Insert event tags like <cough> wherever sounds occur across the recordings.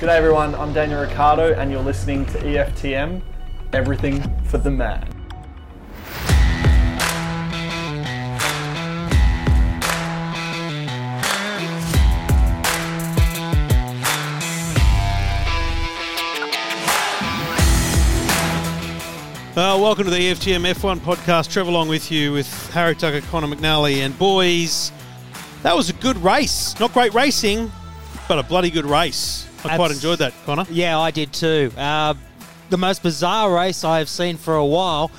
G'day everyone, I'm Daniel Ricciardo and you're listening to EFTM, everything for the man. Uh, welcome to the EFTM F1 podcast. Trevor along with you with Harry Tucker, Connor McNally, and boys. That was a good race. Not great racing, but a bloody good race. I quite enjoyed that, Connor. Yeah, I did too. Uh, the most bizarre race I have seen for a while,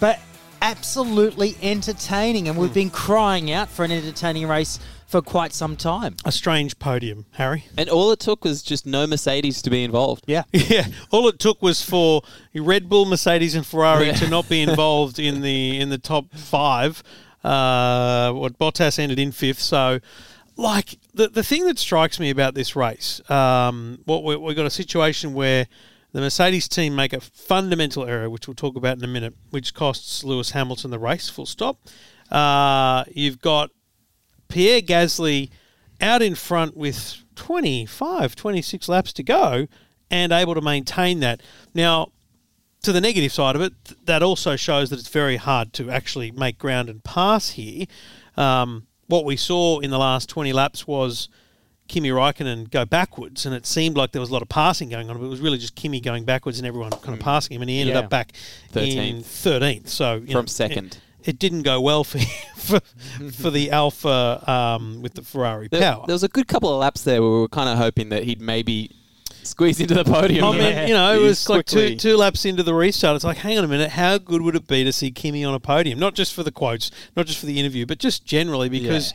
but absolutely entertaining. And we've Hmm. been crying out for an entertaining race for quite some time. A strange podium, Harry. And all it took was just no Mercedes to be involved. Yeah. <laughs> Yeah, all it took was for Red Bull, Mercedes, and Ferrari Yeah. to not be involved in the in the top five. Uh, what Bottas ended in fifth. So, like the the thing that strikes me about this race, um, what we we got a situation where the Mercedes team make a fundamental error, which we'll talk about in a minute, which costs Lewis Hamilton the race. Full stop. Uh, you've got Pierre Gasly out in front with 25, 26 laps to go and able to maintain that. Now, to the negative side of it, th- that also shows that it's very hard to actually make ground and pass here. Um, what we saw in the last 20 laps was Kimi Raikkonen go backwards, and it seemed like there was a lot of passing going on, but it was really just Kimi going backwards and everyone kind of passing him, and he ended Yeah. up back in 13th. 13th. So you From know, second. It, it didn't go well for <laughs> for, for the Alfa um, with the Ferrari There, power. there was a good couple of laps there where we were kind of hoping that he'd maybe squeeze into the podium. I mean, you know, it He's was like two quickly- two laps into the restart. It's like, hang on a minute, how good would it be to see Kimi on a podium? Not just for the quotes, not just for the interview, but just generally because,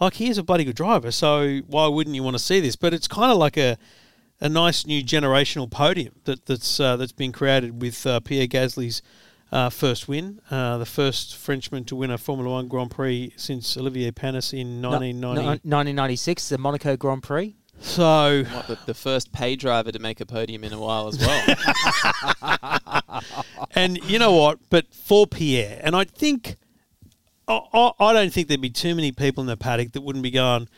like, he is a bloody good driver. So why wouldn't you want to see this? But it's kind of like a a nice new generational podium that that's uh, that's been created with uh, Pierre Gasly's. Uh, first win, uh, the first Frenchman to win a Formula One Grand Prix since Olivier Panis in No- no- 1996, the Monaco Grand Prix. So What, the, the first pay driver to make a podium in a while as well. <laughs> And you know what? But for Pierre, and I think, I, I, don't think there'd be too many people in the paddock that wouldn't be going,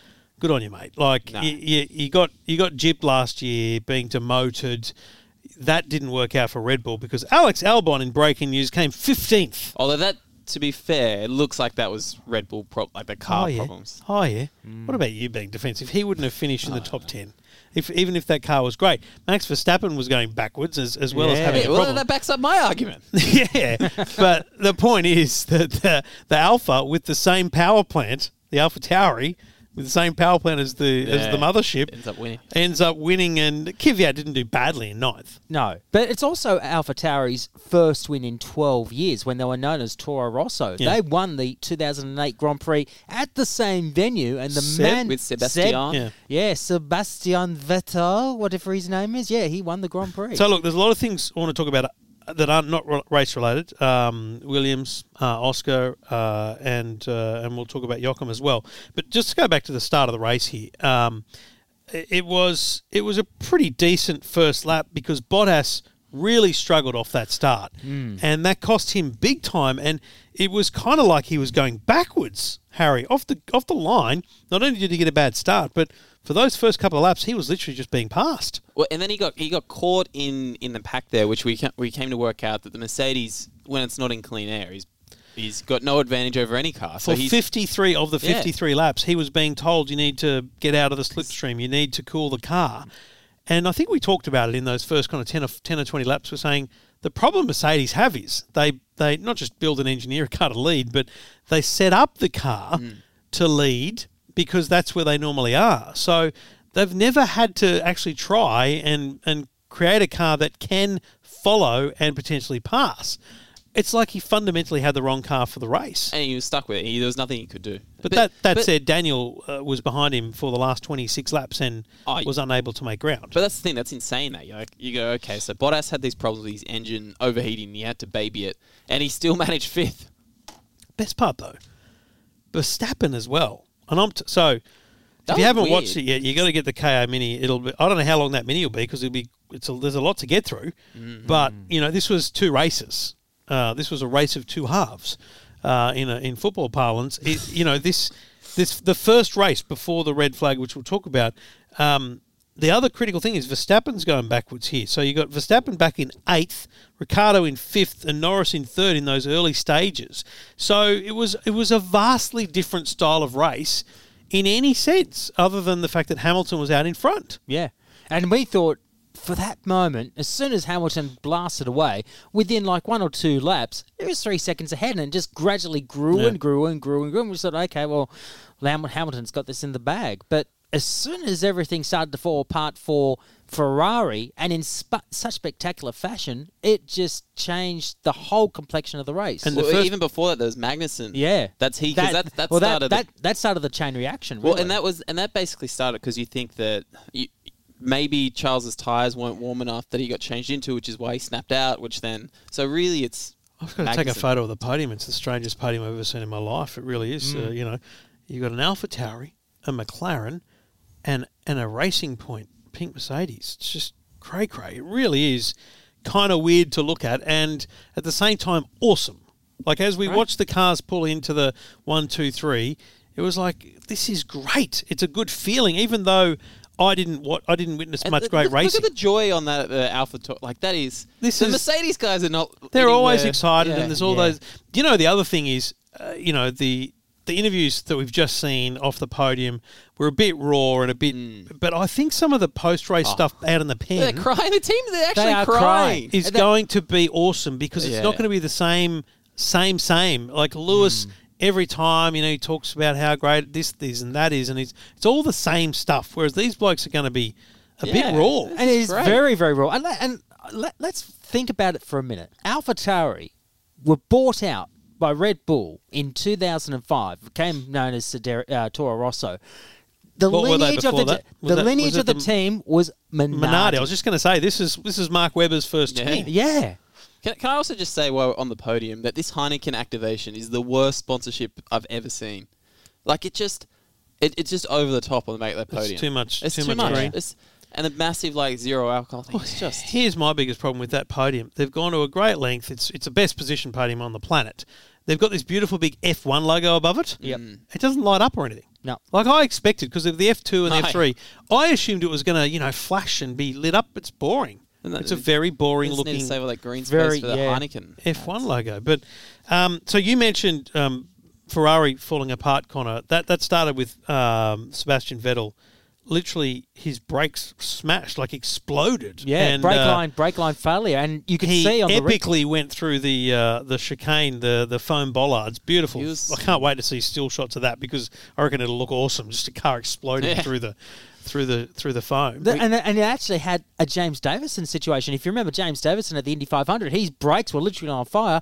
"Good on you, mate." Like No. you, you, you got you got gypped last year, being demoted. That didn't work out for Red Bull because Alex Albon in breaking news came fifteenth. Although that, to be fair, it looks like that was Red Bull, pro- like the car oh yeah, problems. oh yeah. Mm. What about you being defensive? He wouldn't have finished in the top ten. If, even if that car was great, Max Verstappen was going backwards as, as well as having Yeah, a well, problem. that backs up my argument. <laughs> yeah, but the point is that the, the Alpha with the same power plant, the Alpha Tauri, with the same power plant as the as the mothership, ends up winning. ends up winning. And Kvyat didn't do badly in ninth. No, but it's also Alpha Tauri's first win in 12 years when they were known as Toro Rosso. Yeah. They won the 2008 Grand Prix at the same venue, and the Seb man with Sebastian. Yeah. yeah, Sebastian Vettel, whatever his name is, yeah, he won the Grand Prix. So look, there's a lot of things I want to talk about that aren't not race related. Um, Williams, uh, Oscar, uh, and uh, and we'll talk about Jochen as well. But just to go back to the start of the race here, um, it, it was it was a pretty decent first lap because Bottas really struggled off that start, and that cost him big time. And it was kind of like he was going backwards, Harry, off the off the line. Not only did he get a bad start, but for those first couple of laps, he was literally just being passed. Well, and then he got he got caught in, in the pack there, which we ca- we came to work out that the Mercedes, when it's not in clean air, he's he's got no advantage over any car. So For he's 53 of the Yeah. 53 laps, he was being told you need to get out of the slipstream, you need to cool the car. And I think we talked about it in those first kind of 10 or, 10 or 20 laps. We're saying the problem Mercedes have is they, they not just build and engineer a <laughs> car to lead, but they set up the car mm. to lead because that's where they normally are. So they've never had to actually try and, and create a car that can follow and potentially pass. It's like he fundamentally had the wrong car for the race. and he was stuck with it. He, there was nothing he could do. But, that that but- said, Daniel uh, was behind him for the last 26 laps and Oh, was unable to make ground. But that's the thing. That's insane. That you like, you go, okay, so Bottas had these problems with his engine overheating. He had to baby it, and he still <laughs> managed fifth. Best part though, Verstappen as well. And I'm t- so if you haven't weird. watched it yet, you got to get the KO Mini. It'll be I don't know how long that Mini will be because it'll be it's a, there's a lot to get through. Mm-hmm. But you know this was two races. Uh, this was a race of two halves. Uh, in a, in football parlance, it, you know this this the first race before the red flag, which we'll talk about. Um, the other critical thing is Verstappen's going backwards here. So you've got Verstappen back in eighth, Ricciardo in fifth, and Norris in third in those early stages. So it was it was a vastly different style of race in any sense, other than the fact that Hamilton was out in front. Yeah. And we thought for that moment, as soon as Hamilton blasted away, within like one or two laps, it was three seconds ahead and it just gradually grew Yeah. and grew and grew and grew. And we thought, okay, well, Hamilton's got this in the bag. But as soon as everything started to fall apart for Ferrari and in sp- such spectacular fashion, it just changed the whole complexion of the race. And the first- even before that, there was Magnussen. yeah. that's he because that, that well, started. that, that, that started the chain reaction. well, and that was and that basically started because you think that you, maybe Charles's tires weren't warm enough that he got changed into, which is why he snapped out. Which then, so really, it's I've got to take a photo of the podium. It's the strangest podium I've ever seen in my life. It really is. Uh, you know, you've got an Alpha Tauri, a McLaren, and and a Racing Point pink Mercedes. It's just cray cray. It really is kind of weird to look at, and at the same time, awesome. Like as we watched the cars pull into the one, two, three, it was like this is great. It's a good feeling, even though. I didn't. What I didn't witness and much look- great look, racing. Look at the joy on that uh, Alpha. To- like that is This the is- Mercedes guys are not. They're always excited, yeah. and there's all Yeah. those. You know, the other thing is, uh, you know, the the interviews that we've just seen off the podium were a bit raw and a bit. But I think some of the post race stuff out in the Mm. They're pen crying. The team, they're actually They are crying. crying. is And going to be awesome because it's Yeah. not going to be the same, same, same. Like Lewis. Hmm. Every time, you know, he talks about how great this, this, and that is, and it's it's all the same stuff. Whereas these blokes are going to be a Yeah. bit raw. and it is great. very, very raw. And, let, and let, let's think about it for a minute. Alpha Tauri were bought out by Red Bull in 2005, became known as Scuderia, uh, Toro Rosso. The What were they lineage of the that? the that- lineage of the, the- team was Minardi. Minardi. I was just going to say this is this is Mark Webber's first Yeah. team. yeah. Can, can I also just say while we're on the podium that this Heineken activation is the worst sponsorship I've ever seen. Like it just, it, it's just over the top on the make that podium. It's too much- It's too too, much much. It's- and the massive like zero alcohol thing. It's just Here's my biggest problem with that podium. They've gone to a great length. It's it's the best position podium on the planet. They've got this beautiful big F1 logo above it. Yep. It doesn't light up or anything. No. Like I expected because of the F2 and the No. F3. I assumed it was going to, you know, flash and be lit up. It's boring. And that- It's a very boring just need looking to save all that green space Very- for the yeah. Heineken. F1 logo. But um, so you mentioned um, Ferrari falling apart, Connor. That that started with um, Sebastian Vettel. Literally, his brakes smashed, like exploded. Yeah, and, brake uh, line, brake line failure, and you can see on epically went through the uh, the chicane, the the foam bollards. Beautiful. Was- I can't wait to see still shots of that because I reckon it'll look awesome. Just a car exploding Yeah. through the through the through the foam. The- and, and it actually had a James Davison situation. If you remember James Davison at the Indy 500, his brakes were literally on fire.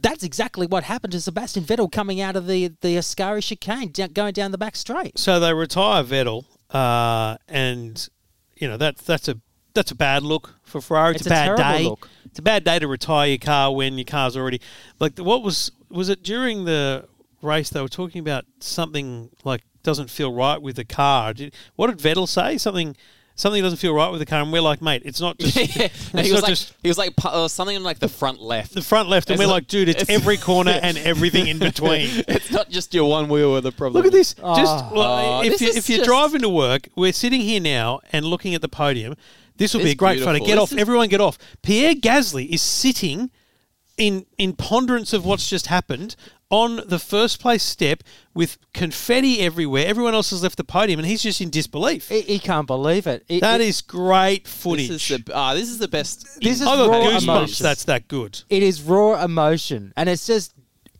That's exactly what happened to Sebastian Vettel coming out of the the Ascari chicane, da- going down the back straight. so they retire Vettel, uh, and you know that's that's a that's a bad look for Ferrari. It's, It's a bad terrible day. look. It's a bad day to retire your car when your car's already like what was was it during the race they were talking about something like doesn't feel right with the car. Did, what did Vettel say? Something something doesn't feel right with the car, and we're like, mate, it's not <laughs> just yeah, it's he was not like just he was like pu- uh, something on like the front left. the front left, and It's we're not- like, dude, it's, it's- every corner and <laughs> everything in between. <laughs> it's not just your one wheel with the problem. Look at this. Ah. Just well, Oh, if this you, if you're just- driving to work, we're sitting here now and looking at the podium. This will be a great photo. beautiful. Get This off, is- everyone, get off. Pierre Gasly is sitting in in ponderance of what's just happened on the first place step with confetti everywhere. Everyone else has left the podium, and he's just in disbelief. He, he can't believe it. It- That it- is great this footage. is the ah, this is the best. This is I got raw goosebumps. emotion. That's that good. it is raw emotion, and it's just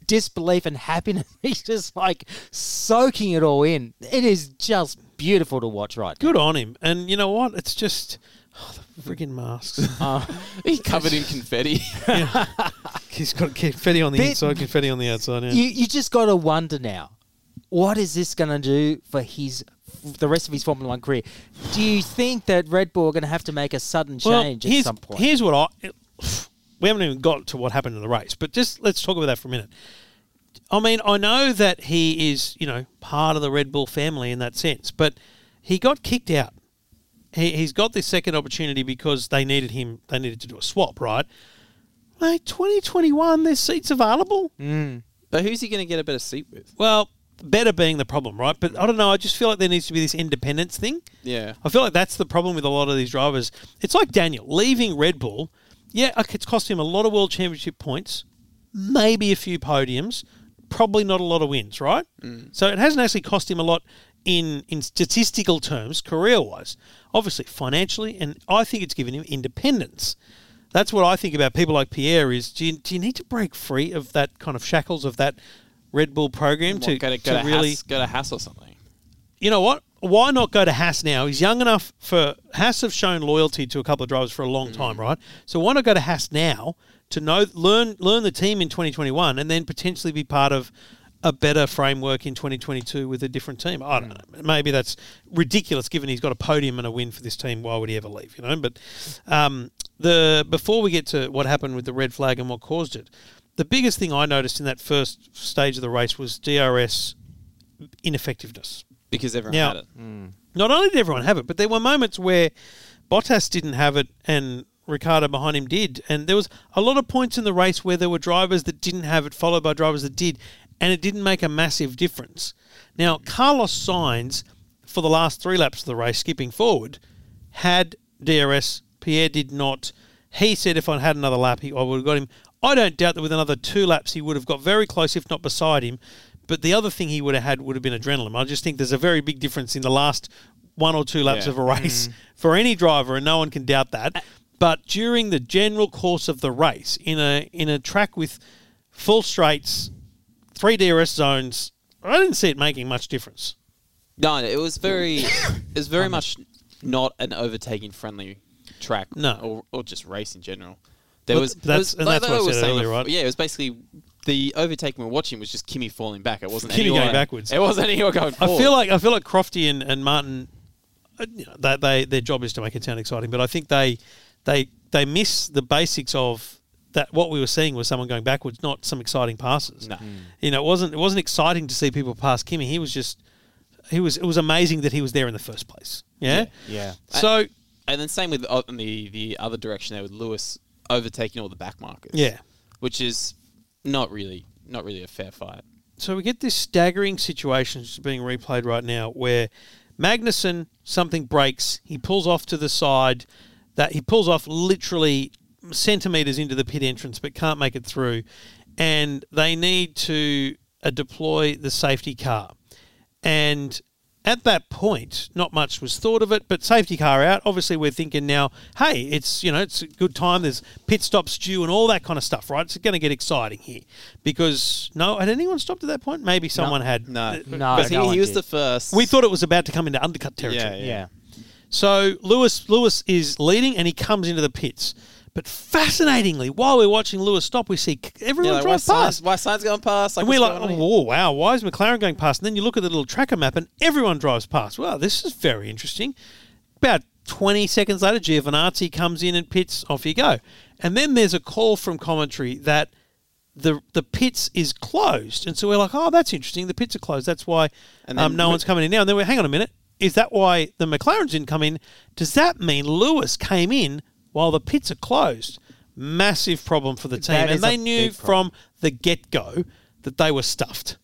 disbelief and happiness. <laughs> He's just like soaking it all in. It is just beautiful to watch right Good on him. And you know what? It's just oh, the friggin' masks. <laughs> Uh, now. He's covered in confetti. <laughs> he's got confetti on the Bit- inside, confetti on the outside. Yeah. you you just got to wonder now, what is this going to do for his the rest of his Formula One career? Do you think that Red Bull are going to have to make a sudden change at here's, some point? Here's what I. We haven't even got to what happened in the race, but just let's talk about that for a minute. I mean, I know that he is, you know, part of the Red Bull family in that sense, but he got kicked out. He, he's got this second opportunity because they needed him. They needed to do a swap, right? Mate, 2021, there's seats available. Mm. but who's he going to get a better seat with? Well, better being the problem, right? But I don't know. I just feel like there needs to be this independence thing. Yeah. I feel like that's the problem with a lot of these drivers. It's like Daniel leaving Red Bull. Yeah, it's cost him a lot of world championship points, maybe a few podiums, probably not a lot of wins, right? Mm. So it hasn't actually cost him a lot in in statistical terms, career wise. Obviously, financially, and I think it's given him independence. That's what I think about people like Pierre. Is do you, do you need to break free of that kind of shackles of that Red Bull program What, to, go to, to go to really Haas, go to Haas or something. you know what? Why not go to Haas now? He's young enough for Haas have shown loyalty to a couple of drivers for a long mm. time, right? So why not go to Haas now to know learn learn the team in 2021 and then potentially be part of a better framework in 2022 with a different team. I don't know. Maybe that's ridiculous given he's got a podium and a win for this team. Why would he ever leave? You know. But um, the before we get to what happened with the red flag and what caused it, the biggest thing I noticed in that first stage of the race was DRS ineffectiveness Because everyone Now- had it. not only did everyone have it, but there were moments where Bottas didn't have it and Ricciardo behind him did. And there was a lot of points in the race where there were drivers that didn't have it, followed by drivers that did, and it didn't make a massive difference. Now, Carlos Sainz, for the last three laps of the race, skipping forward, had DRS. Pierre did not. He said if I had another lap, he, I would have got him. I don't doubt that with another two laps, he would have got very close, if not beside him. But the other thing he would have had would have been adrenaline. I just think there's a very big difference in the last one or two laps Yeah. of a race mm-hmm. <laughs> for any driver, and no one can doubt that. But during the general course of the race, in a in a track with full straights, three DRS zones, I didn't see it making much difference. No, it was very, <coughs> it was very much not an overtaking friendly track. No. or, or just race in general. There But was that's- was- and that's like what I was said earlier, right? Yeah, it was basically the overtaking we're watching was just Kimi falling back. It wasn't anyone, going backwards. It wasn't anyone going I feel like I feel like Crofty and, and Martin, uh, you know, that they their job is to make it sound exciting, but I think they they they miss the basics of that. What we were seeing was someone going backwards, not some exciting passes. No. You know, it wasn't it wasn't exciting to see people pass Kimi. He was just he was it was amazing that he was there in the first place. Yeah. Yeah. So and then same with uh, the the other direction there with Lewis overtaking all the back markers. yeah. which is not really not really a fair fight. So we get this staggering situation being replayed right now where Magnussen something breaks, he pulls off to the side, that he pulls off literally centimeters into the pit entrance but can't make it through, and they need to uh, deploy the safety car, and. At that point, not much was thought of it, but safety car out. Obviously, we're thinking now, hey, it's you know it's a good time. There's pit stops due and all that kind of stuff, right? It's going to get exciting here because no, had anyone stopped at that point? Maybe someone had. No, No, because no he, one he was did. the first. We thought it was about to come into undercut territory. Yeah, Yeah. So Lewis Lewis is leading and he comes into the pits. But fascinatingly, while we're watching Lewis stop, we see everyone yeah, like, why past. signs, why signs going past? Like, and we're like, on oh, wow, why is McLaren going past? And then you look at the little tracker map and everyone drives past. Wow, this is very interesting. About 20 seconds later, Giovinazzi comes in and pits, off you go. And then there's a call from commentary that the the pits is closed. And so we're like, oh, that's interesting. The pits are closed. That's why then um, no one's coming in now. And then we're, hang on a minute. Is that why the McLarens didn't come in? Does that mean Lewis came in while the pits are closed? Massive problem for the team. That and they knew from the get go that they were stuffed.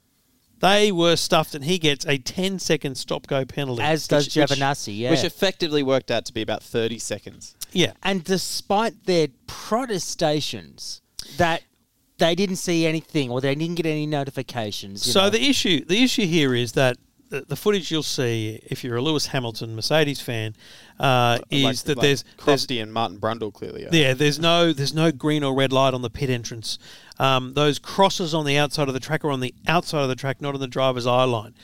They were stuffed, and he gets a 10 second stop go penalty. As does Which- which- yeah. Which effectively worked out to be about 30 seconds. yeah. and despite their protestations that they didn't see anything or they didn't get any notifications. you So know. the issue the issue here is that the, the footage you'll see if you're a Lewis Hamilton Mercedes fan uh, is Like- that like there's there's and Martin Brundle clearly are. Yeah, there's no there's no green or red light on the pit entrance. Um, those crosses on the outside of the track are on the outside of the track, not on the driver's eye line.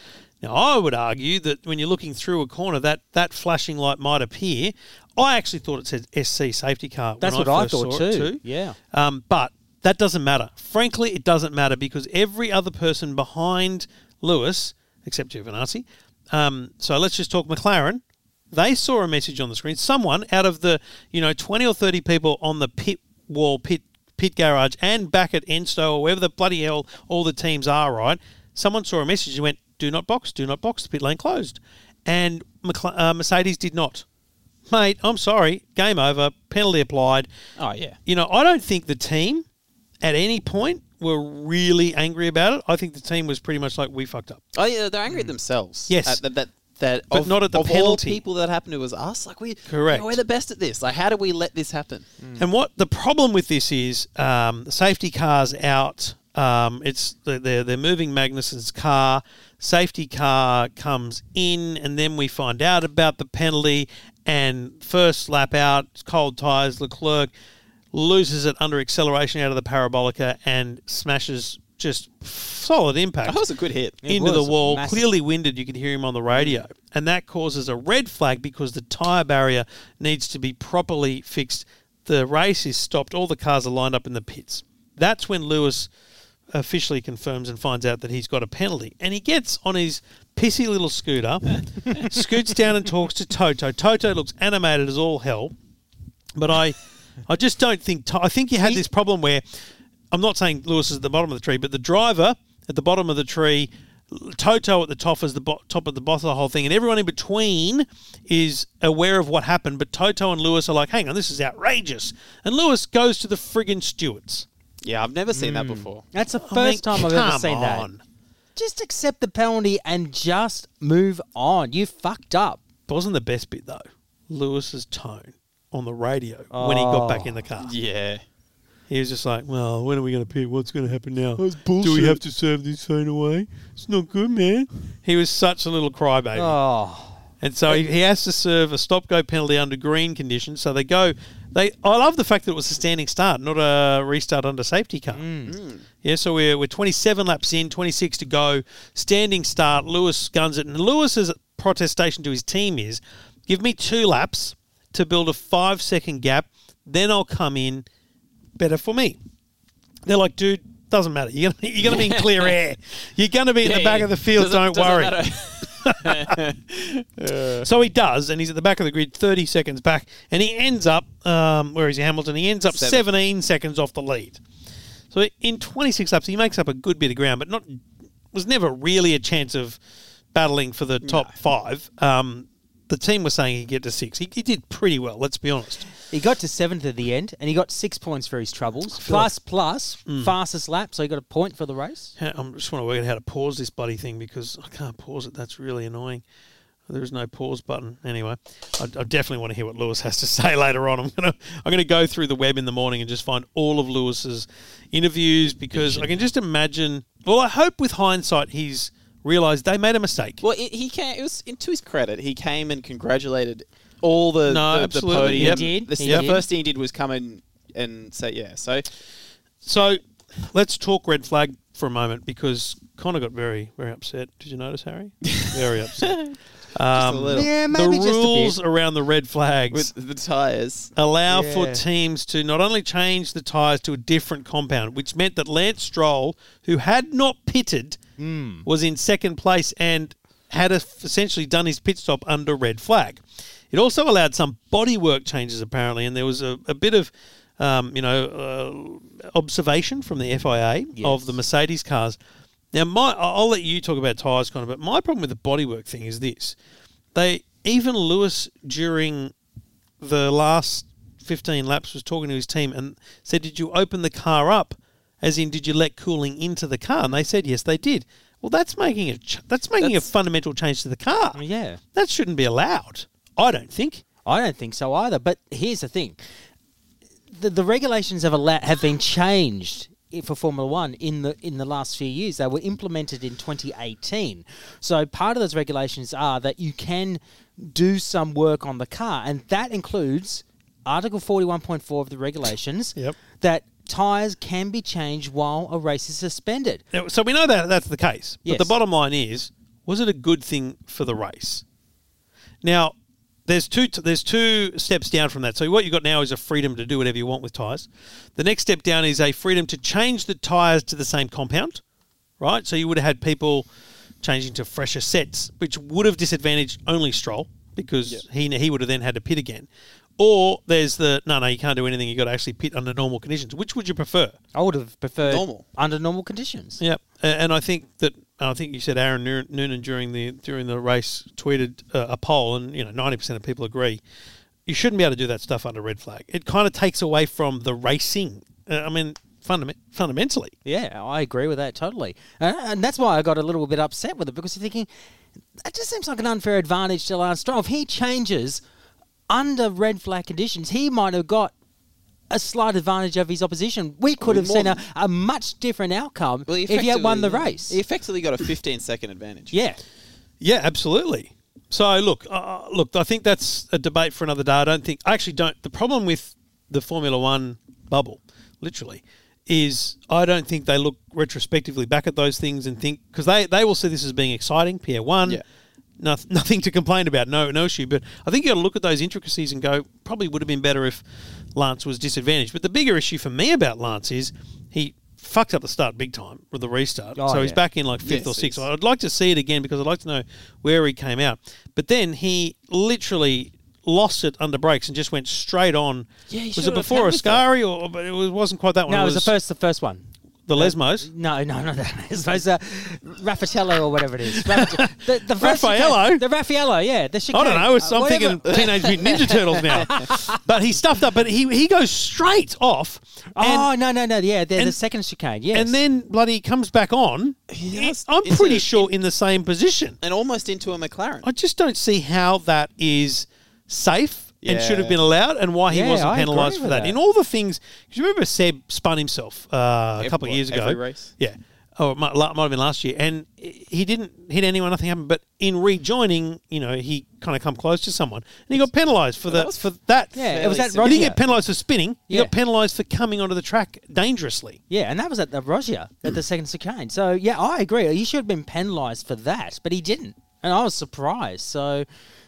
Now, I would argue that when you're looking through a corner, that that flashing light might appear. I actually thought it said SC safety car. That's what I first thought it too. Yeah. um, but that doesn't matter. Frankly, it doesn't matter because every other person behind Lewis, except Giovinazzi, um, so let's just talk McLaren. They saw a message on the screen. Someone out of the you know twenty or thirty people on the pit wall, pit pit garage, and back at Enstone or wherever the bloody hell all the teams are, right? Someone saw a message and went, "Do not box, do not box. The pit lane closed," and uh, Mercedes did not. Mate, I'm sorry. Game over. Penalty applied Oh, yeah. you know, I don't think the team at any point were really angry about it. I think the team was pretty much like we fucked up. Oh yeah, they're angry at themselves. Yes. At that that, that But of, not at the of all people that happened to was us. Like we, Correct. you know, we're the best at this. Like, how do we let this happen? And what the problem with this is, um, safety car's out. Um, it's they're they're moving Magnussen's car. Safety car comes in, and then we find out about the penalty. And first lap out, cold tires. Leclerc loses it under acceleration out of the parabolica and smashes just solid impact That was a good hit. It into the wall, massive. clearly winded. You could hear him on the radio, and that causes a red flag because the tyre barrier needs to be properly fixed. The race is stopped. All the cars are lined up in the pits. That's when Lewis officially confirms and finds out that he's got a penalty, and he gets on his pissy little scooter, <laughs> scoots down and talks to Toto. Toto looks animated as all hell, but I, I just don't think. I think you had this problem where I'm not saying Lewis is at the bottom of the tree, but the driver at the bottom of the tree, Toto at the top is the bo- top of the bottom of the whole thing, and everyone in between is aware of what happened. But Toto and Lewis are like, "Hang on, this is outrageous," and Lewis goes to the friggin' stewards. Yeah, I've never seen that hmm. before. That's the I mean, first time I've ever come seen that. on. Just accept the penalty and just move on. You fucked up. It Wasn't the best bit though, Lewis's tone on the radio when he got back Oh. in the car. Yeah. He was just like, "Well, when are we going to pick? What's going to happen now? Do we have to serve this phone away? It's not good, man." He was such a little crybaby. Oh, And so he, he has to serve a stop go penalty under green conditions. So they go. They I love the fact that it was a standing start, not a restart under safety car. Mm. Mm. Yeah, so we're we're 27 laps in, 26 to go, standing start. Lewis guns it, and Lewis's protestation to his team is, "Give me two laps to build a five second gap, then I'll come in. Better for me." They're like, "Dude." Doesn't matter. You're gonna, you're gonna be in clear <laughs> air. You're gonna be in the back of the field. Doesn't- don't doesn't worry. <laughs> <laughs> So he does, and he's at the back of the grid, 30 seconds back, and he ends up, um, where is he, Hamilton? He ends up Seven. 17 seconds off the lead. So in 26 laps, he makes up a good bit of ground, but not was never really a chance of battling for the top five. Um, the team was saying he'd get to six. He, he did pretty well, let's be honest. he got to seventh at the end, and he got six points for his troubles. Plus, plus, Mm. fastest lap, so he got a point for the race. I just want to work out how to pause this bloody thing because I can't pause it. That's really annoying. There is no pause button. Anyway, I, I definitely want to hear what Lewis has to <laughs> say later on. I'm gonna I'm gonna go through the web in the morning and just find all of Lewis's interviews because I can just imagine. Well, I hope with hindsight he's realised they made a mistake. Well, it, he came. It was to his credit. He came and congratulated all the No, the, the absolutely. podium. He did. The, He the did. first thing he did was come in and say, "Yeah." So So let's talk red flag for a moment because Connor got very very upset. Did you notice, Harry? <laughs> Very upset. Um, little. Yeah, the maybe just a bit. rules around the red flags with the tires, allow for Yeah. teams to not only change the tyres to a different compound, which meant that Lance Stroll, who had not pitted, Hmm. was in second place and had essentially done his pit stop under red flag. It also allowed some bodywork changes, apparently, and there was a, a bit of. Um, you know, uh, observation from the FIA of the Mercedes cars. Now, my I'll let you talk about tyres, Connor, but my problem with the bodywork thing is this: they even Lewis during the last 15 laps was talking to his team and said, Did you open the car up? As in, did you let cooling into the car? And they said, Yes, they did. Well, that's making a ch- that's making That's- a fundamental change to the car. Mm, yeah. That shouldn't be allowed. I don't think. I don't think so either. But here's the thing: the, the regulations have alla- have been changed i- for Formula One in the in the last few years. They were implemented in 2018. So part of those regulations are that you can do some work on the car, and that includes Article 41.4 of the regulations. Yep. That tires can be changed while a race is suspended. Now, So we know that that's the case. But the bottom line is, was it a good thing for the race? Now, there's two there's two steps down from that. So what you've got now is a freedom to do whatever you want with tyres. The next step down is a freedom to change the tyres to the same compound, right? So you would have had people changing to fresher sets, which would have disadvantaged only Stroll because he he would have then had to pit again. Or there's the no no you can't do anything. You've got to actually pit under normal conditions. Which would you prefer? I would have preferred Normal. under normal conditions. Yep, A- and I think that I think you said Aaron Noon- Noonan during the during the race tweeted uh, a poll, and you know ninety percent of people agree. You shouldn't be able to do that stuff under red flag. It kind of takes away from the racing. Uh, I mean, fundament, fundamentally. Yeah, I agree with that totally, uh, and that's why I got a little bit upset with it because you're thinking that just seems like an unfair advantage to Lance Stroll. If he changes under red flag conditions, he might have got a slight advantage of his opposition. We could have seen a, a much different outcome Well, if he had won the race. He effectively got a 15 second advantage. yeah, Yeah, absolutely. So look, uh, look, I think that's a debate for another day. I don't think I actually don't. The problem with the Formula One bubble, literally, is I don't think they look retrospectively back at those things and think because they they will see this as being exciting. Pierre won. Yeah. Noth- <laughs> nothing to complain about, no, no issue. But I think you got to look at those intricacies and go, probably would have been better if Lance was disadvantaged. But the bigger issue for me about Lance is he fucked up the start big time with the restart. Oh, so he's back in like fifth Yes, or sixth. he's- I'd like to see it again because I'd like to know where he came out. But then he literally lost it under brakes and just went straight on. Yeah, was it before Ascari or but it was, wasn't quite that one. no, it was the first, the first one. The Lesmos. No, no, no, no. It's supposed to Raffaello or whatever it is. Raffa- <laughs> the, the Raffaello? chicane- The Raffaello, yeah. The I don't know. Uh, I'm whatever. thinking Teenage Mutant Ninja Turtles now. <laughs> But he stuffed up. But he he goes straight off. And, Oh no, no, no. Yeah, they're the and- second chicane. Yes. and then bloody comes back on. Yes. I'm Into- pretty sure in the same position. And almost into a McLaren. I just don't see how that is safe and should have been allowed, and why he Yeah, wasn't I agree penalised for with that. that. In all the things, 'cause you remember Seb spun himself uh, a Every- couple of years ago. every race? Yeah. Oh, it might, might have been last year, and he didn't hit anyone. Nothing happened. But in rejoining, you know, he kind of come close to someone, and he got penalised for that. For that, yeah, it was fairly at simple. he didn't get penalised for spinning. He Yeah. got penalised for coming onto the track dangerously. Yeah, and that was at the Roger at the second chicane. So yeah, I agree. He should have been penalised for that, but he didn't, and I was surprised. So,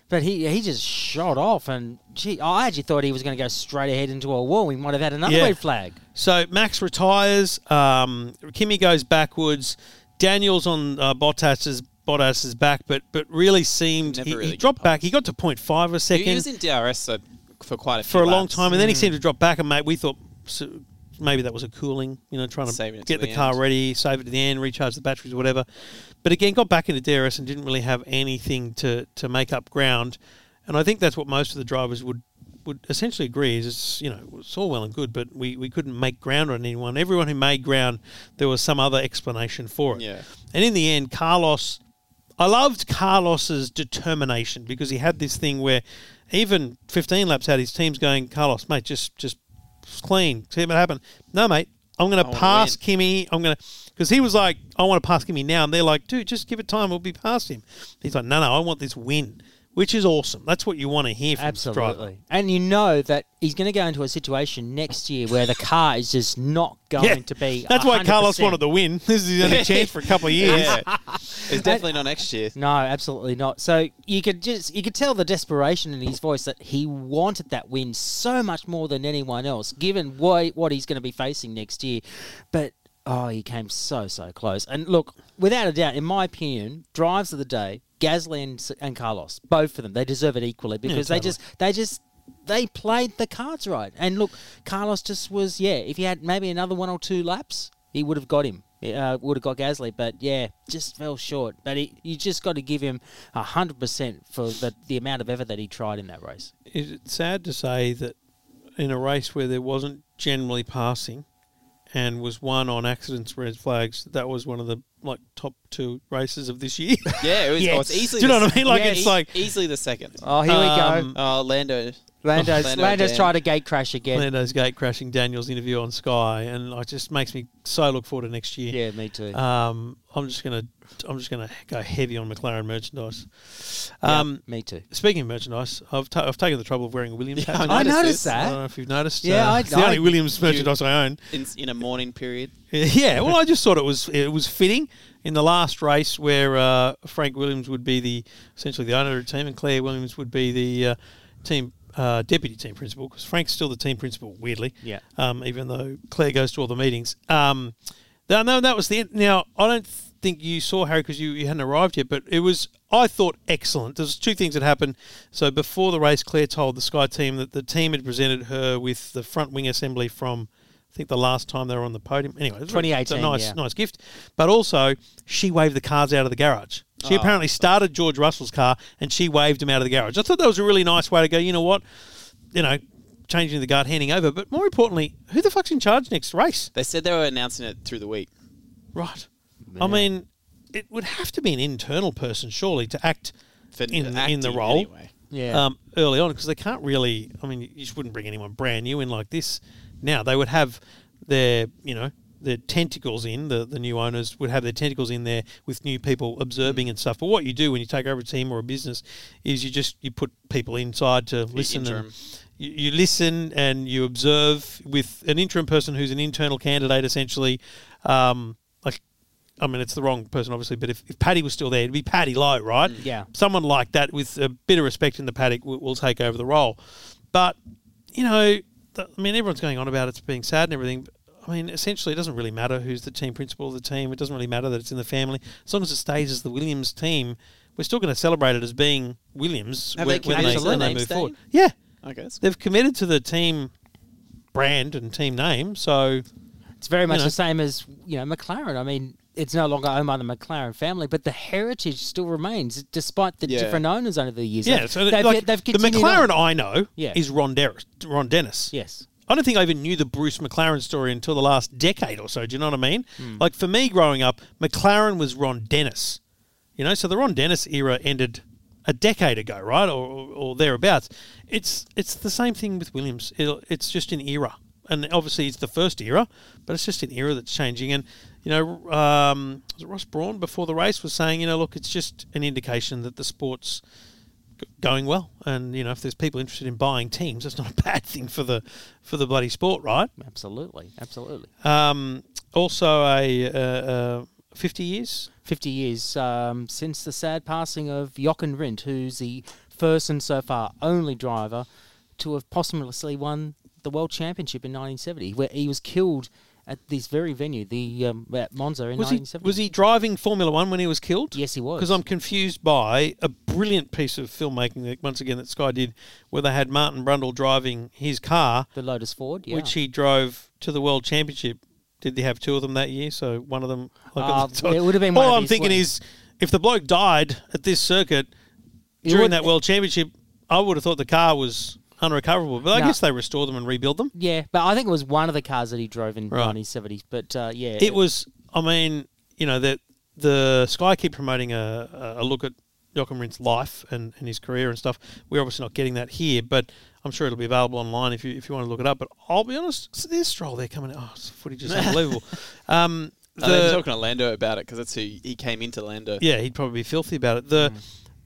but he he just shot off, and gee, I actually thought he was going to go straight ahead into a wall. We might have had another Yeah. red flag. So Max retires. Um, Kimi goes backwards. Daniels on uh, Bottas's Bottas's back, but but really seemed he, really he dropped back. He got to point five a He second was in DRS so, for quite a few for a long time, and then he Mm. seemed to drop back. And mate, we thought so maybe that was a cooling, you know, trying to get the, the car ready, save it to the end, recharge the batteries, whatever. But again, got back into DRS and didn't really have anything to to make up ground. And I think that's what most of the drivers would would essentially agree is it's you know it's all well and good, but we, we couldn't make ground on anyone. Everyone who made ground, there was some other explanation for it. Yeah. And in the end, Carlos, I loved Carlos's determination because he had this thing where even 15 laps out, his team's going, Carlos, mate, just just clean, see what happened. No, mate, I'm going to pass Kimi. I'm going to because he was like, I want to pass Kimi now, and they're like, dude, just give it time, we'll be past him. He's like, no, no, I want this win, which is awesome. That's what you want to hear from this driver. Absolutely. And you know that he's going to go into a situation next year where the car is just not <laughs> going to be. That's why Carlos wanted the win. <laughs> This is his only chance for a couple of years. Yeah. <laughs> it's definitely not next year. No, absolutely not. So you could just you could tell the desperation in his voice that he wanted that win so much more than anyone else, given what what he's going to be facing next year. But oh, he came so so close. And look, without a doubt, in my opinion, drives of the day, Gasly and, and Carlos, both of them, they deserve it equally because they totally. just they just they played the cards right. And look, Carlos just was yeah. If he had maybe another one or two laps, he would have got him. Uh, would have got Gasly, but yeah, just fell short. But he, you just got to give him hundred percent for the the amount of effort that he tried in that race. Is it sad to say that in a race where there wasn't generally passing and was one on accidents, red flags, that was one of the like top two races of this year? Yeah, it was, oh, it's Yes. easily Do you know what I mean? Like, yeah, it's e- like- easily the second. Oh, here we Um, go. Oh, Lando. Lando's, Lando Lando's again. tried to gate crash again. Lando's gate crashing Daniel's interview on Sky, and it just makes me so look forward to next year. Yeah, me too. Um, I'm just gonna I'm just gonna go heavy on McLaren merchandise. Yeah, Um, me too. Speaking of merchandise, I've, ta- I've taken the trouble of wearing a Williams Yeah, hat. I <laughs> I noticed noticed this. I don't that. know if you've noticed. Yeah, uh, I- it's the only I- Williams merchandise I own. In, in a morning period. <laughs> Yeah, well, I just thought it was it was fitting in the last race where uh, Frank Williams would be the essentially the owner of the team, and Claire Williams would be the uh, team uh, deputy team principal because Frank's still the team principal. Weirdly, Yeah. Um, even though Claire goes to all the meetings. Um, no, no, that was the end. Now I don't think you saw Harry because you, you hadn't arrived yet, but it was I thought excellent. There's two things that happened. So before the race, Claire told the Sky team that the team had presented her with the front wing assembly from. I think the last time they were on the podium. Anyway, it was a 2018, nice, yeah. nice gift. But also, she waved the cars out of the garage. She Oh. apparently started George Russell's car and she waved him out of the garage. I thought that was a really nice way to go. You know what? You know, changing the guard, handing over. But more importantly, who the fuck's in charge next race? They said they were announcing it through the week. Right. I mean, it would have to be an internal person, surely, to act For in, in the role anyway. Yeah. um, early on because they can't really. I mean, you just wouldn't bring anyone brand new in like this. Now they would have their, you know, their tentacles in. The the new owners would have their tentacles in there with new people observing and stuff. But what you do when you take over a team or a business is you just you put people inside to listen and you, you listen and you observe with an interim person who's an internal candidate essentially. Um, like, I mean, it's the wrong person obviously, but if, if Paddy was still there, it'd be Paddy Lowe, right? Yeah. Someone like that with a bit of respect in the paddock will, will take over the role. But you know, I mean, everyone's going on about it's being sad and everything. But, I mean, essentially, it doesn't really matter who's the team principal of the team. It doesn't really matter that it's in the family. As long as it stays as the Williams team, we're still going to celebrate it as being Williams Have when, they when they, committed when they move staying? forward. Yeah, I guess. they've committed to the team brand and team name. So It's very much know. the same as you know McLaren. I mean, it's no longer owned by the McLaren family, but the heritage still remains despite the Yeah. different owners over the years. yeah, They've- so they've, like they've the McLaren on. I know Yeah. is Ron, Dennis. Ron Dennis. Yes. I don't think I even knew the Bruce McLaren story until the last decade or so. Do you know what I mean? Hmm. Like for me growing up, McLaren was Ron Dennis. You know, so the Ron Dennis era ended a decade ago, right, or, or, or thereabouts. It's it's the same thing with Williams. It'll, it's just an era, and obviously it's the first era, but it's just an era that's changing. And you know, um, was it Ross Brawn before the race was saying, you know, look, it's just an indication that the sport's going well, and you know, if there's people interested in buying teams, that's not a <laughs> bad thing for the for the bloody sport, right? Absolutely. Absolutely. Um, also, a uh, uh, fifty years. 50 years um, since the sad passing of Jochen Rindt, who's the first and so far only driver to have posthumously won the World Championship in 1970, where he was killed at this very venue, the um, at Monza in Was he 1970. was he driving Formula One when he was killed? Yes, he was. Because I'm confused by a brilliant piece of filmmaking that once again that Sky did, where they had Martin Brundle driving his car, the Lotus Ford, yeah. which he drove to the World Championship. Did they have two of them that year? So one of them. Like Uh, it would have been All I'm thinking ones. is, if the bloke died at this circuit It during that World Championship, I would have thought the car was unrecoverable. But I No. guess they restored them and rebuilt them. yeah, but I think it was one of the cars that he drove in Right. 1970s. But uh, yeah, It was. I mean, you know, that the Sky keep promoting a, a look at Jochen Rindt's life and, and his career and stuff. We're obviously not getting that here, but I'm sure it'll be available online if you if you want to look it up. But I'll be honest, so there's Stroll there coming. Oh, this footage is <laughs> unbelievable. Um, Oh, they were the- talking to Lando about it because that's who he came into Lando. yeah, he'd probably be filthy about it. The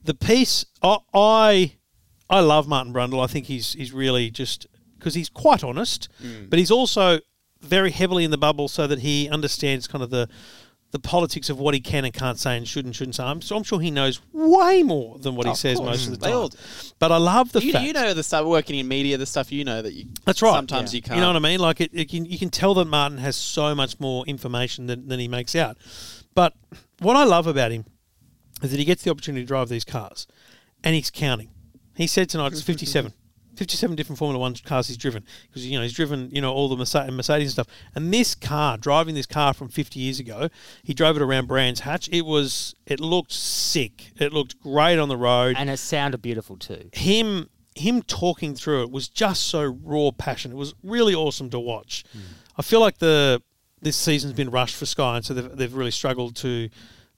the piece I, I I love Martin Brundle. I think he's he's really just because he's quite honest, mm. but he's also very heavily in the bubble so that he understands kind of the the politics of what he can and can't say and should and shouldn't say. I'm, so I'm sure he knows way more than what he says course. most of the mm. time. all. But I love the you, fact you know the stuff working in media, the stuff you know that you. that's right. Sometimes you can't. You know what I mean? Like it, it can, you can tell that Martin has so much more information than, than he makes out. But what I love about him is that he gets the opportunity to drive these cars, and he's counting. He said tonight it's fifty-seven. 57 different Formula One cars he's driven because you know he's driven you know all the Mercedes, Mercedes and stuff. And this car, driving this car from 50 years ago, he drove it around Brands Hatch. It was it looked sick. It looked great on the road and it sounded beautiful too. him him talking through it was just so raw passion. It was really awesome to watch. Hmm. I feel like the this season's been rushed for Sky, and so they've, they've really struggled to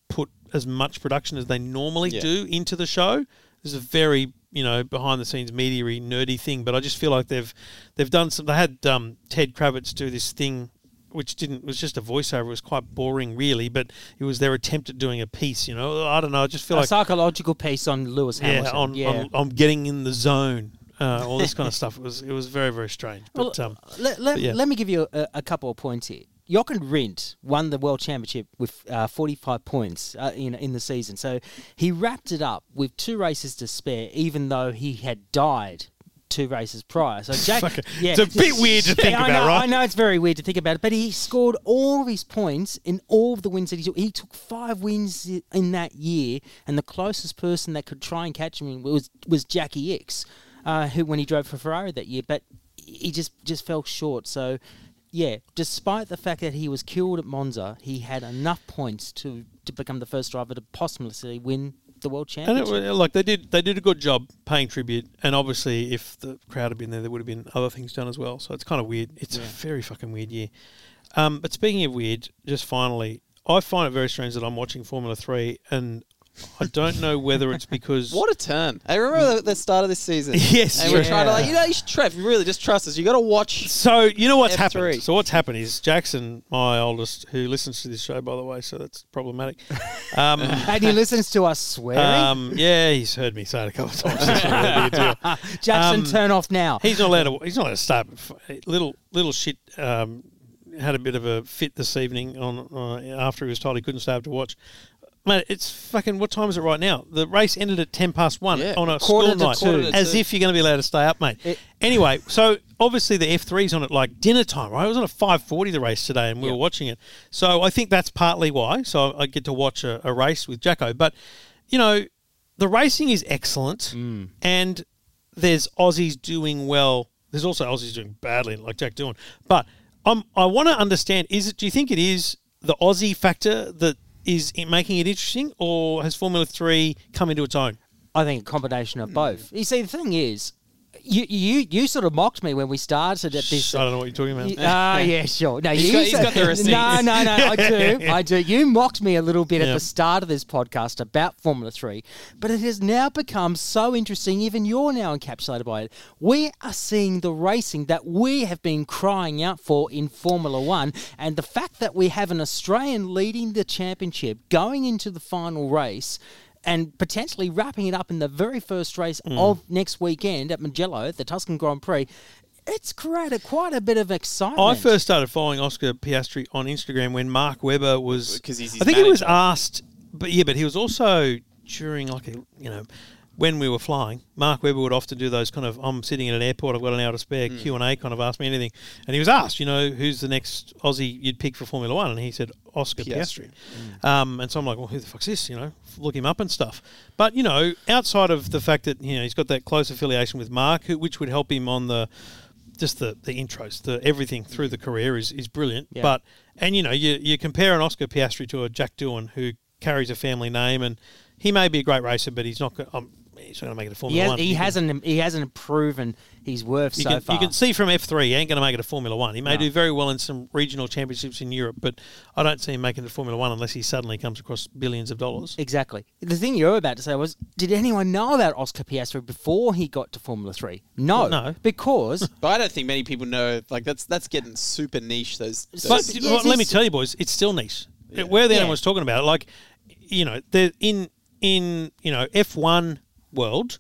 put as much production as they normally Yeah. do into the show. This is a very you know behind the scenes media nerdy thing, but I just feel like they've they've done some. They had um, Ted Kravitz do this thing. Which didn't was just a voiceover. It was quite boring, really, but it was their attempt at doing a piece. You know, I don't know. I just feel a like psychological piece on Lewis yeah, Hamilton. on, yeah. on on getting in the zone, uh, all this kind of <laughs> stuff. It was it was very very strange. But Well, um, let, let, yeah. let me give you a, a couple of points here. Jochen Rindt won the world championship with uh, 45 points uh, in in the season. So he wrapped it up with two races to spare, even though he had died two races prior. So Jack, <laughs> it. It's a bit weird to <laughs> think I about, know, right? I know it's very weird to think about it, but he scored all of his points in all of the wins that he took. He took five wins in that year, and the closest person that could try and catch him was was Jacky Ickx, uh, who when he drove for Ferrari that year, but he just just fell short. So. Yeah, despite the fact that he was killed at Monza, he had enough points to, to become the first driver to posthumously win the world And championship. it, like they did, they did a good job paying tribute. And obviously, if the crowd had been there, there would have been other things done as well. So it's kind of weird. It's a very fucking weird year. Um, but speaking of weird, just finally, I find it very strange that I'm watching Formula Three, and I don't know whether it's because What a turn! I remember the, the start of this season. <laughs> Yes, and we're yeah. trying to like, you know, you should, Trev, you really just trust us. You got to watch. So you know what's F3. happened. So what's happened is Jackson, my oldest, who listens to this show by the way, so that's problematic. <laughs> Um, and he listens to us swearing. um, yeah, he's heard me say it a couple of times. <laughs> It's not really a deal. Jackson, um, turn off now. He's not allowed to. He's not allowed to start. Little little shit um, had a bit of a fit this evening on uh, after he was told he couldn't stay up to watch. Mate, it's fucking. What time is it right now? The race ended at ten past one Yeah. on a Quarter school to night. Quarter to as two. if you're going to be allowed to stay up, mate. It- anyway, so obviously the F3's on at like dinner time, right? It was on at five forty the race today, and we were watching it. So I think that's partly why. So I get to watch a, a race with Jacko, but you know, the racing is excellent, and there's Aussies doing well. There's also Aussies doing badly, like Jack Doohan. But um, I want to understand: is it? Do you think it is the Aussie factor that is it making it interesting, or has Formula Three come into its own? I think a combination of both. You see, the thing is, you you you sort of mocked me when we started at this. I don't know what you're talking about. Ah, <laughs> yeah, sure. No, He's you got- he's got the receipts. No, no, no. I do, <laughs> I do. You mocked me a little bit at the start of this podcast about Formula Three, but it has now become so interesting. Even you're now encapsulated by it. We are seeing the racing that we have been crying out for in Formula One, and the fact that we have an Australian leading the championship, going into the final race. And potentially wrapping it up in the very first race Mm. of next weekend at Mugello, the Tuscan Grand Prix, it's created quite a bit of excitement. I first started following Oscar Piastri on Instagram when Mark Webber was 'Cause he's his I think he was asked, but yeah, but he was also during like a you know when we were flying. Mark Webber would often do those kind of I'm sitting in an airport, I've got an hour to spare Hmm. Q and A kind of ask me anything, and he was asked, you know, who's the next Aussie you'd pick for Formula One, and he said Oscar Piastri. Piastri. Um, and so I'm like, well, who the fuck's this? You know, look him up and stuff. But you know, outside of the fact that you know he's got that close affiliation with Mark, who, which would help him on the just the, the intros, the everything through the career is, is brilliant. Yeah. But and you know, you you compare an Oscar Piastri to a Jack Doohan who carries a family name, and he may be a great racer, but he's not. Um, he's not going to make it a He, Formula has, One. he hasn't. He hasn't proven his worth You so can, far. you can see from F three, he ain't going to make it a Formula One. He may No. do very well in some regional championships in Europe, but I don't see him making it to Formula One unless he suddenly comes across billions of dollars. exactly. The thing you were about to say was, did anyone know about Oscar Piastri before he got to Formula Three? No, No. because <laughs> But I don't think many people know. Like that's that's getting super niche. Those. those But Yes, well, let me tell you, boys, it's still niche. Where the Yeah. other was talking about, it, like, you know, the in in you know F one world,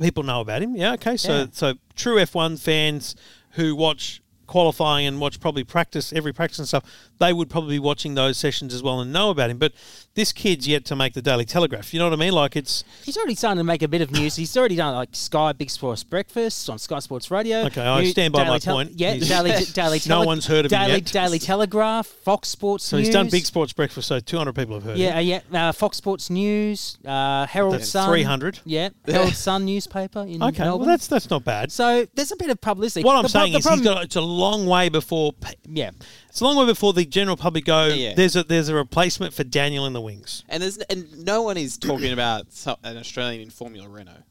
people know about him. Yeah, okay. So Yeah. so true F one fans who watch qualifying and watch probably practice every practice and stuff, they would probably be watching those sessions as well and know about him. But this kid's yet to make the Daily Telegraph. You know what I mean? Like it's he's already starting to make a bit of news. He's already done like Sky Big Sports Breakfast on Sky Sports Radio. Okay, I New- stand by Daily my Tel- point. Yeah, He's- Daily <laughs> Daily. No one's heard of him Daily, yet. Daily Telegraph, Fox Sports. so he's done Big Sports Breakfast, so two hundred people have heard. Yeah, him. yeah. Uh, Fox Sports News, uh, Herald That's Sun, 300. Yeah, <laughs> Herald Sun newspaper in Okay, Melbourne. well that's that's not bad. so there's a bit of publicity. What I'm The saying the is, he's problem- got it's a long way before yeah. it's a long way before the general public go. Yeah. There's a there's a replacement for Daniel in the wings. and there's and no one is talking about an Australian in Formula Renault.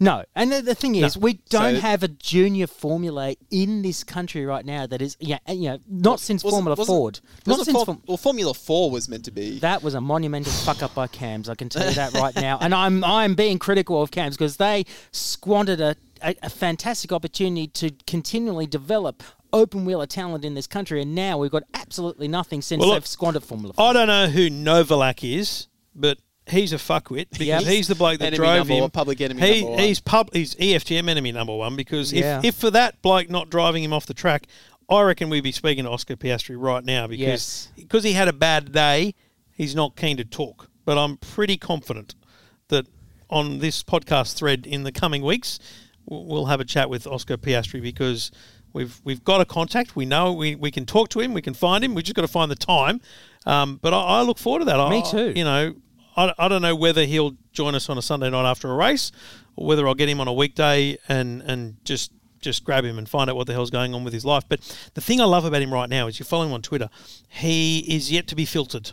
No, and the, the thing is, No. we don't So- have a junior Formula in this country right now that is, yeah, you know, not since Wasn't- Formula wasn't- Ford. Not wasn't since Form- Form- well, Formula Four was meant to be. that was a monumental fuck up by Cams. I can tell you that <laughs> right now, and I'm I'm being critical of Cams because they squandered a, a, a fantastic opportunity to continually develop open wheeler talent in this country, and now we've got absolutely nothing since Well, look, they've squandered Formula I don't know who Novalak is, but he's a fuckwit because Yep. he's the bloke that Enemy drove him. one, public enemy he, number one. He's pub. He's E EFTM enemy number one because Yeah. if if for that bloke not driving him off the track, I reckon we'd be speaking to Oscar Piastri right now because Yes. because he had a bad day, he's not keen to talk. But I'm pretty confident that on this podcast thread in the coming weeks, we'll have a chat with Oscar Piastri because we've we've got a contact. We know we, we can talk to him. We can find him. We just got to find the time. Um, but I, I look forward to that. Me I- too. You know, I, I don't know whether he'll join us on a Sunday night after a race, or whether I'll get him on a weekday and and just just grab him and find out what the hell's going on with his life. But the thing I love about him right now is you follow him on Twitter. He is yet to be filtered.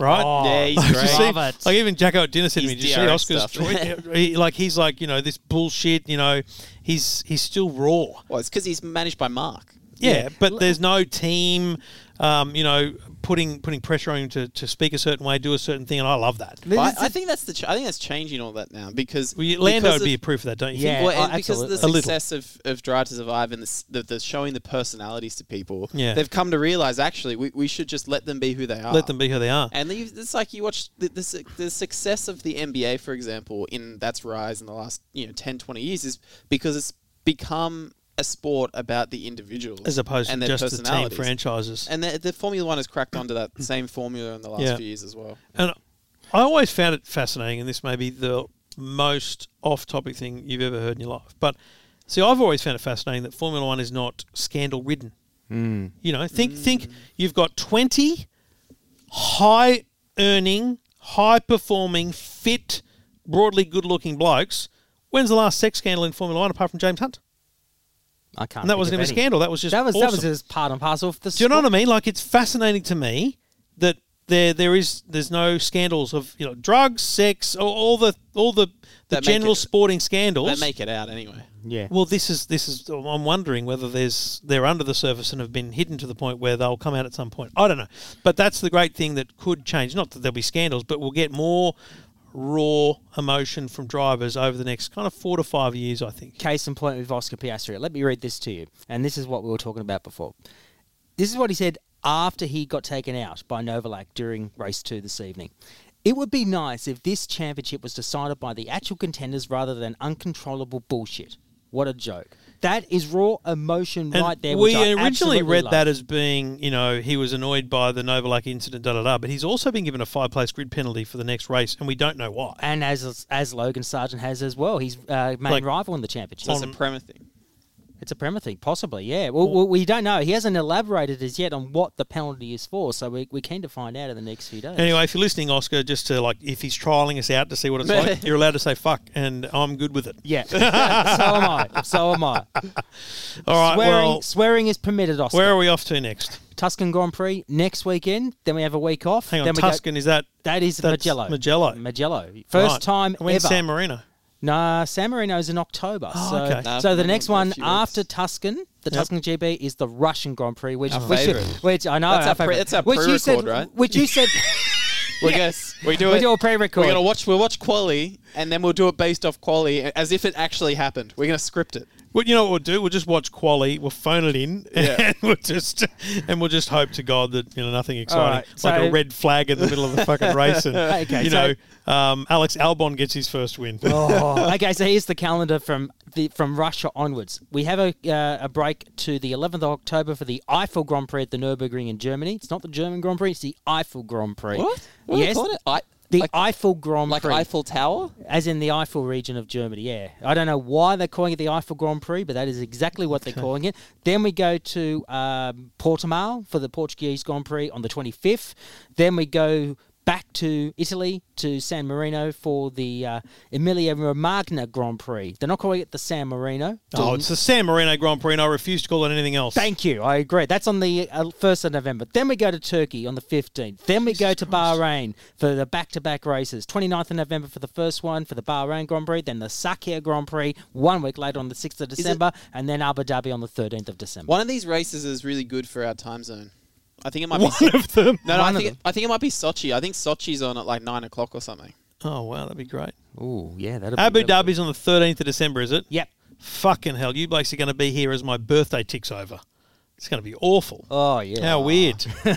Right? Oh, Yeah, he's <laughs> Like, great. see- Love it. Like even Jacko at dinner said to me, His "Did you see Oscar's tweet? <laughs> He- like he's like, you know, this bullshit. You know, he's he's still raw. Well, it's because he's managed by Mark. Yeah, but there's no team, um, you know, putting putting pressure on him to, to speak a certain way, do a certain thing, and I love that. I, I think that's the. Ch- I think that's changing all that now because Well, you- Lando because would be a of- proof of that, don't you? Yeah. think? Well, oh, because of the absolutely. A little. success of, of Drive to Survive and the, the, the showing the personalities to people, Yeah. they've come to realize actually we, we should just let them be who they are. Let them be who they are. And you- it's like you watch the, the, the success of the NBA, for example, in that's rise in the last you know 10, 20 years is because it's become a sport about the individuals As opposed and to their just the team franchises. And the, the Formula One has cracked onto that <clears throat> same formula in the last Yeah. few years as well. And I always found it fascinating, and this may be the most off-topic thing you've ever heard in your life. But see, I've always found it fascinating that Formula One is not scandal-ridden. Mm. You know, think think mm. you've got twenty high-earning, high-performing, fit, broadly good-looking blokes. When's the last sex scandal in Formula One apart from James Hunt? I can't. And that wasn't of even a scandal. That was just that was that was awesome. just part and parcel of the. Do you know what I mean? Like it's fascinating to me that there there is there's no scandals of you know drugs, sex, all, all the all the, the That general it- sporting scandals. They make it out anyway. Yeah. well, this is this is. I'm wondering whether there's they're under the surface and have been hidden to the point where they'll come out at some point. I don't know, but that's the great thing that could change. Not that there'll be scandals, but we'll get more raw emotion from drivers over the next kind of four to five years. I think. Case in point with Oscar Piastri. Let me read this to you. And this is what we were talking about before. This is what he said after he got taken out by Novalak during race two this evening. It would be nice if this championship was decided by the actual contenders rather than uncontrollable bullshit. What a joke. That is raw emotion And right there. we which I originally read love. that as being, you know, he was annoyed by the Novalak incident, da da da. But he's also been given a five-place grid penalty for the next race, and we don't know why. and as as Logan Sargent has as well, he's uh, main Like- rival in the championship. So it's a Prema thing. It's a Prema thing, possibly, yeah. Well, well, we don't know. He hasn't elaborated as yet on what the penalty is for, so we, we're keen to find out in the next few days. Anyway, if you're listening, Oscar, just to like, if he's trialing us out to see what it's like, <laughs> you're allowed to say fuck, and I'm good with it. Yeah. <laughs> so am I. So am I. All right. swearing, well, swearing is permitted, Oscar. where are we off to next? Tuscan Grand Prix next weekend. Then we have a week off. Hang on, then we go- Tuscan. is that that is Mugello. Mugello. Mugello. First Right. time When's ever. San Marino? Nah, San Marino's in October. Oh, so, okay. Nah, so the next one after Tuscan, the Yep. Tuscan GP is the Russian Grand Prix, which Our which, which I know That's our our pre- favourite. that's our which you said, pre-record, right? Which you said <laughs> We guess <laughs> we do we it. do a pre-record. We're gonna watch. We'll watch quali, and then we'll do it based off quali, as if it actually happened. We're gonna script it. Well, you know what we'll do? We'll just watch quali. We'll phone it in, Yeah. <laughs> and we'll just and we'll just hope to God that you know nothing exciting, right, like a red flag in the middle of the fucking <laughs> race, and Okay, you so- know um, Alex Albon gets his first win. Oh, <laughs> okay, so here's the calendar from the from Russia onwards. We have a uh, a break to the 11th of October for the Eifel Grand Prix at the Nürburgring in Germany. It's not the German Grand Prix; it's the Eifel Grand Prix. What? What yes, they calling it? I, the like, Eiffel Grand like Prix, Eiffel Tower. as in the Eifel region of Germany. Yeah, I don't know why they're calling it the Eifel Grand Prix, but that is exactly what they're calling it. Then we go to um, Portimao for the Portuguese Grand Prix on the 25th. Then we go back to Italy to San Marino for the uh, Emilia Romagna Grand Prix. They're not calling it the San Marino. Oh, it's the San Marino Grand Prix, and I refuse to call it anything else. Thank you. I agree. That's on the uh, 1st of November. Then we go to Turkey on the 15th. Then we go to Bahrain for the back to back races. 29th of November for the first one for the Bahrain Grand Prix. Then the Sakhir Grand Prix one week later on the 6th of December. And then Abu Dhabi on the 13th of December. One of these races is really good for our time zone. I think it might be. One So- of them. no, no, I think it, I think it might be Sochi. I think Sochi's on at like nine o'clock or something. Oh wow, that'd be great. Ooh, yeah. That'll Abu be, Dhabi's on the 13th of December, is it? Yep. Fucking hell, you blokes are going to be here as my birthday ticks over. It's going to be awful. Oh, yeah. How weird. <laughs> <laughs>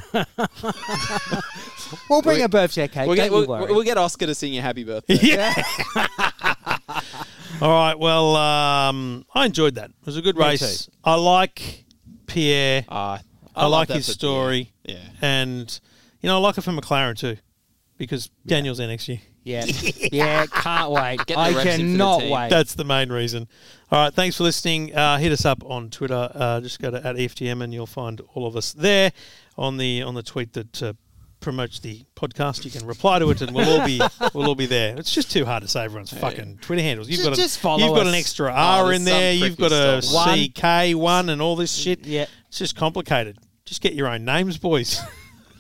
We'll bring We- a birthday cake. We'll don't get, you we'll, worry. we'll get Oscar to sing you happy birthday. yeah. <laughs> All right. Well, um, I enjoyed that. It was a good Me race. I like Pierre. Ah, I, love like his for story. Pierre. Yeah. And, you know, I like it for McLaren too because Daniel's there next year. yeah. <laughs> yeah, can't wait. Get I reps in for the cannot wait. That's the main reason. All right, thanks for listening. Uh, hit us up on Twitter. Uh, just go to at EFTM and you'll find all of us there on the on the tweet that uh, promotes the podcast. You can reply to it, and we'll all be <laughs> we'll all be there. It's just too hard to say everyone's fucking Twitter handles. You've Just- got a, just follow You've got an extra Oh, R there's in there. You've got a. CK one and all this shit. Yeah. It's just complicated. Just get your own names, boys. <laughs>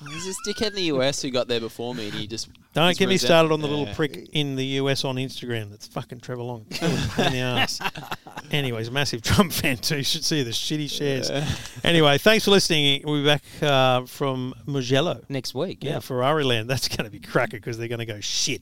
There's this dickhead in the US who got there before me, and he just Don't get me started on the little Yeah. prick in the US on Instagram. That's fucking Trevor Long. Pain in the ass. <laughs> Anyways, massive Trump <laughs> fan too. You should see the shitty shares. Anyway, thanks for listening. We'll be back uh, from Mugello. Next week, Yeah, yeah. Ferrari land. That's going to be cracker because they're going to go shit.